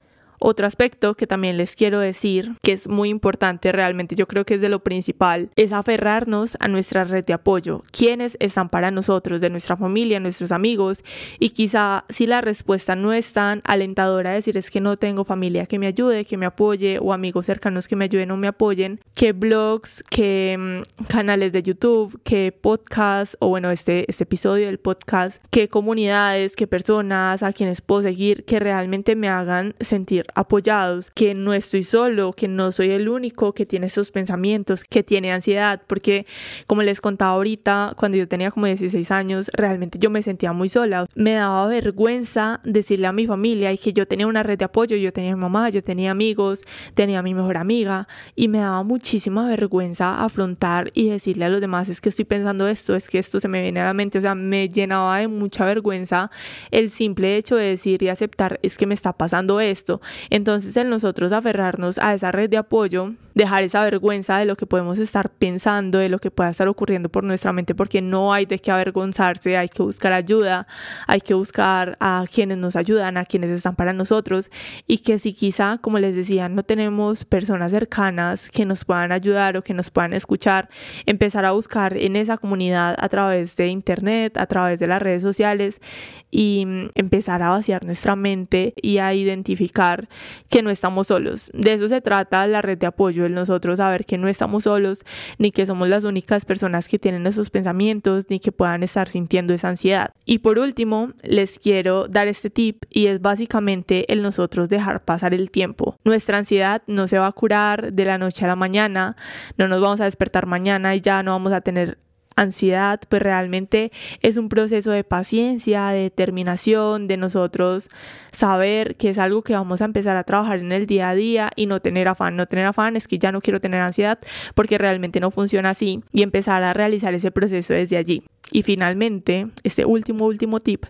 Otro aspecto que también les quiero decir, que es muy importante realmente, yo creo que es de lo principal, es aferrarnos a nuestra red de apoyo. ¿Quiénes están para nosotros, de nuestra familia, nuestros amigos? Y quizá si la respuesta no es tan alentadora, decir es que no tengo familia que me ayude, que me apoye, o amigos cercanos que me ayuden o me apoyen, que blogs, que mm, canales de YouTube, que podcasts, o bueno, este, este episodio del podcast, que comunidades, que personas a quienes puedo seguir, que realmente me hagan sentir apoyados, que no estoy solo, que no soy el único que tiene esos pensamientos, que tiene ansiedad, porque como les contaba ahorita, cuando yo tenía como 16 años, realmente yo me sentía muy sola. Me daba vergüenza decirle a mi familia y que yo tenía una red de apoyo, yo tenía mamá, yo tenía amigos, tenía mi mejor amiga y me daba muchísima vergüenza afrontar y decirle a los demás es que estoy pensando esto, es que esto se me viene a la mente, o sea, me llenaba de mucha vergüenza el simple hecho de decir y aceptar es que me está pasando esto. Entonces, en nosotros aferrarnos a esa red de apoyo, dejar esa vergüenza de lo que podemos estar pensando, de lo que pueda estar ocurriendo por nuestra mente, porque no hay de qué avergonzarse, hay que buscar ayuda, hay que buscar a quienes nos ayudan, a quienes están para nosotros y que si quizá, como les decía, no tenemos personas cercanas que nos puedan ayudar o que nos puedan escuchar, empezar a buscar en esa comunidad a través de internet, a través de las redes sociales y mm, empezar a vaciar nuestra mente y a identificar que no estamos solos. De eso se trata la red de apoyo, el nosotros saber que no estamos solos, ni que somos las únicas personas que tienen esos pensamientos, ni que puedan estar sintiendo esa ansiedad. Y por último, les quiero dar este tip y es básicamente el nosotros dejar pasar el tiempo. Nuestra ansiedad no se va a curar de la noche a la mañana, no nos vamos a despertar mañana y ya no vamos a tener ansiedad, pues realmente es un proceso de paciencia, de determinación, de nosotros saber que es algo que vamos a empezar a trabajar en el día a día y no tener afán. No tener afán es que ya no quiero tener ansiedad porque realmente no funciona así y empezar a realizar ese proceso desde allí. Y finalmente, este último, último tip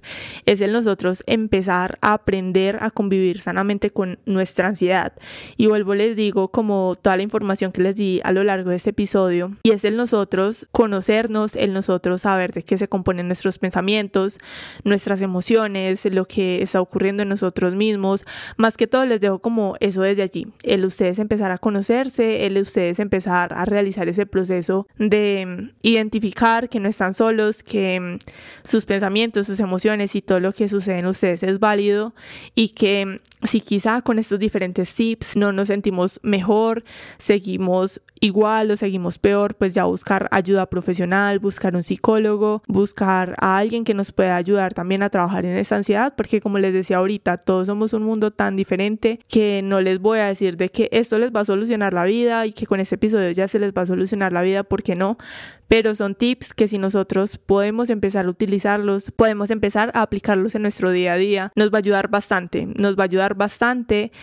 es el nosotros empezar a aprender a convivir sanamente con nuestra ansiedad. Y vuelvo, les digo, como toda la información que les di a lo largo de este episodio, y es el nosotros conocernos, el nosotros saber de qué se componen nuestros pensamientos, nuestras emociones, lo que está ocurriendo en nosotros mismos. Más que todo les dejo como eso desde allí, el ustedes empezar a conocerse, el ustedes empezar a realizar ese proceso de identificar que no están solos que mm, sus pensamientos, sus emociones y todo lo que sucede en ustedes es válido y que mm, si quizá con estos diferentes tips no nos sentimos mejor, seguimos igual o seguimos peor, pues ya buscar ayuda profesional, buscar un psicólogo, buscar a alguien que nos pueda ayudar también a trabajar en esa ansiedad, porque como les decía ahorita, todos somos un mundo tan diferente que no les voy a decir de que esto les va a solucionar la vida y que con este episodio ya se les va a solucionar la vida, porque no, pero son tips que si nosotros podemos empezar a utilizarlos, podemos empezar a aplicarlos en nuestro día a día, nos va a ayudar bastante, nos va a ayudar bastante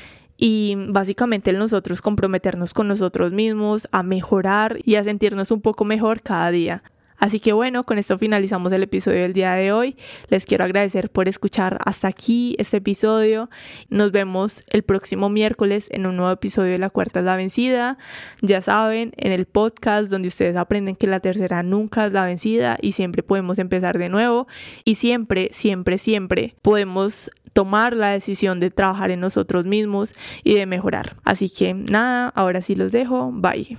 y básicamente nosotros comprometernos con nosotros mismos, a mejorar y a sentirnos un poco mejor cada día. Así que bueno, con esto finalizamos el episodio del día de hoy. Les quiero agradecer por escuchar hasta aquí este episodio. Nos vemos el próximo miércoles en un nuevo episodio de La Cuarta es la Vencida. Ya saben, en el podcast donde ustedes aprenden que la tercera nunca es la vencida y siempre podemos empezar de nuevo y siempre, siempre, siempre podemos tomar la decisión de trabajar en nosotros mismos y de mejorar. Así que nada, ahora sí los dejo. Bye.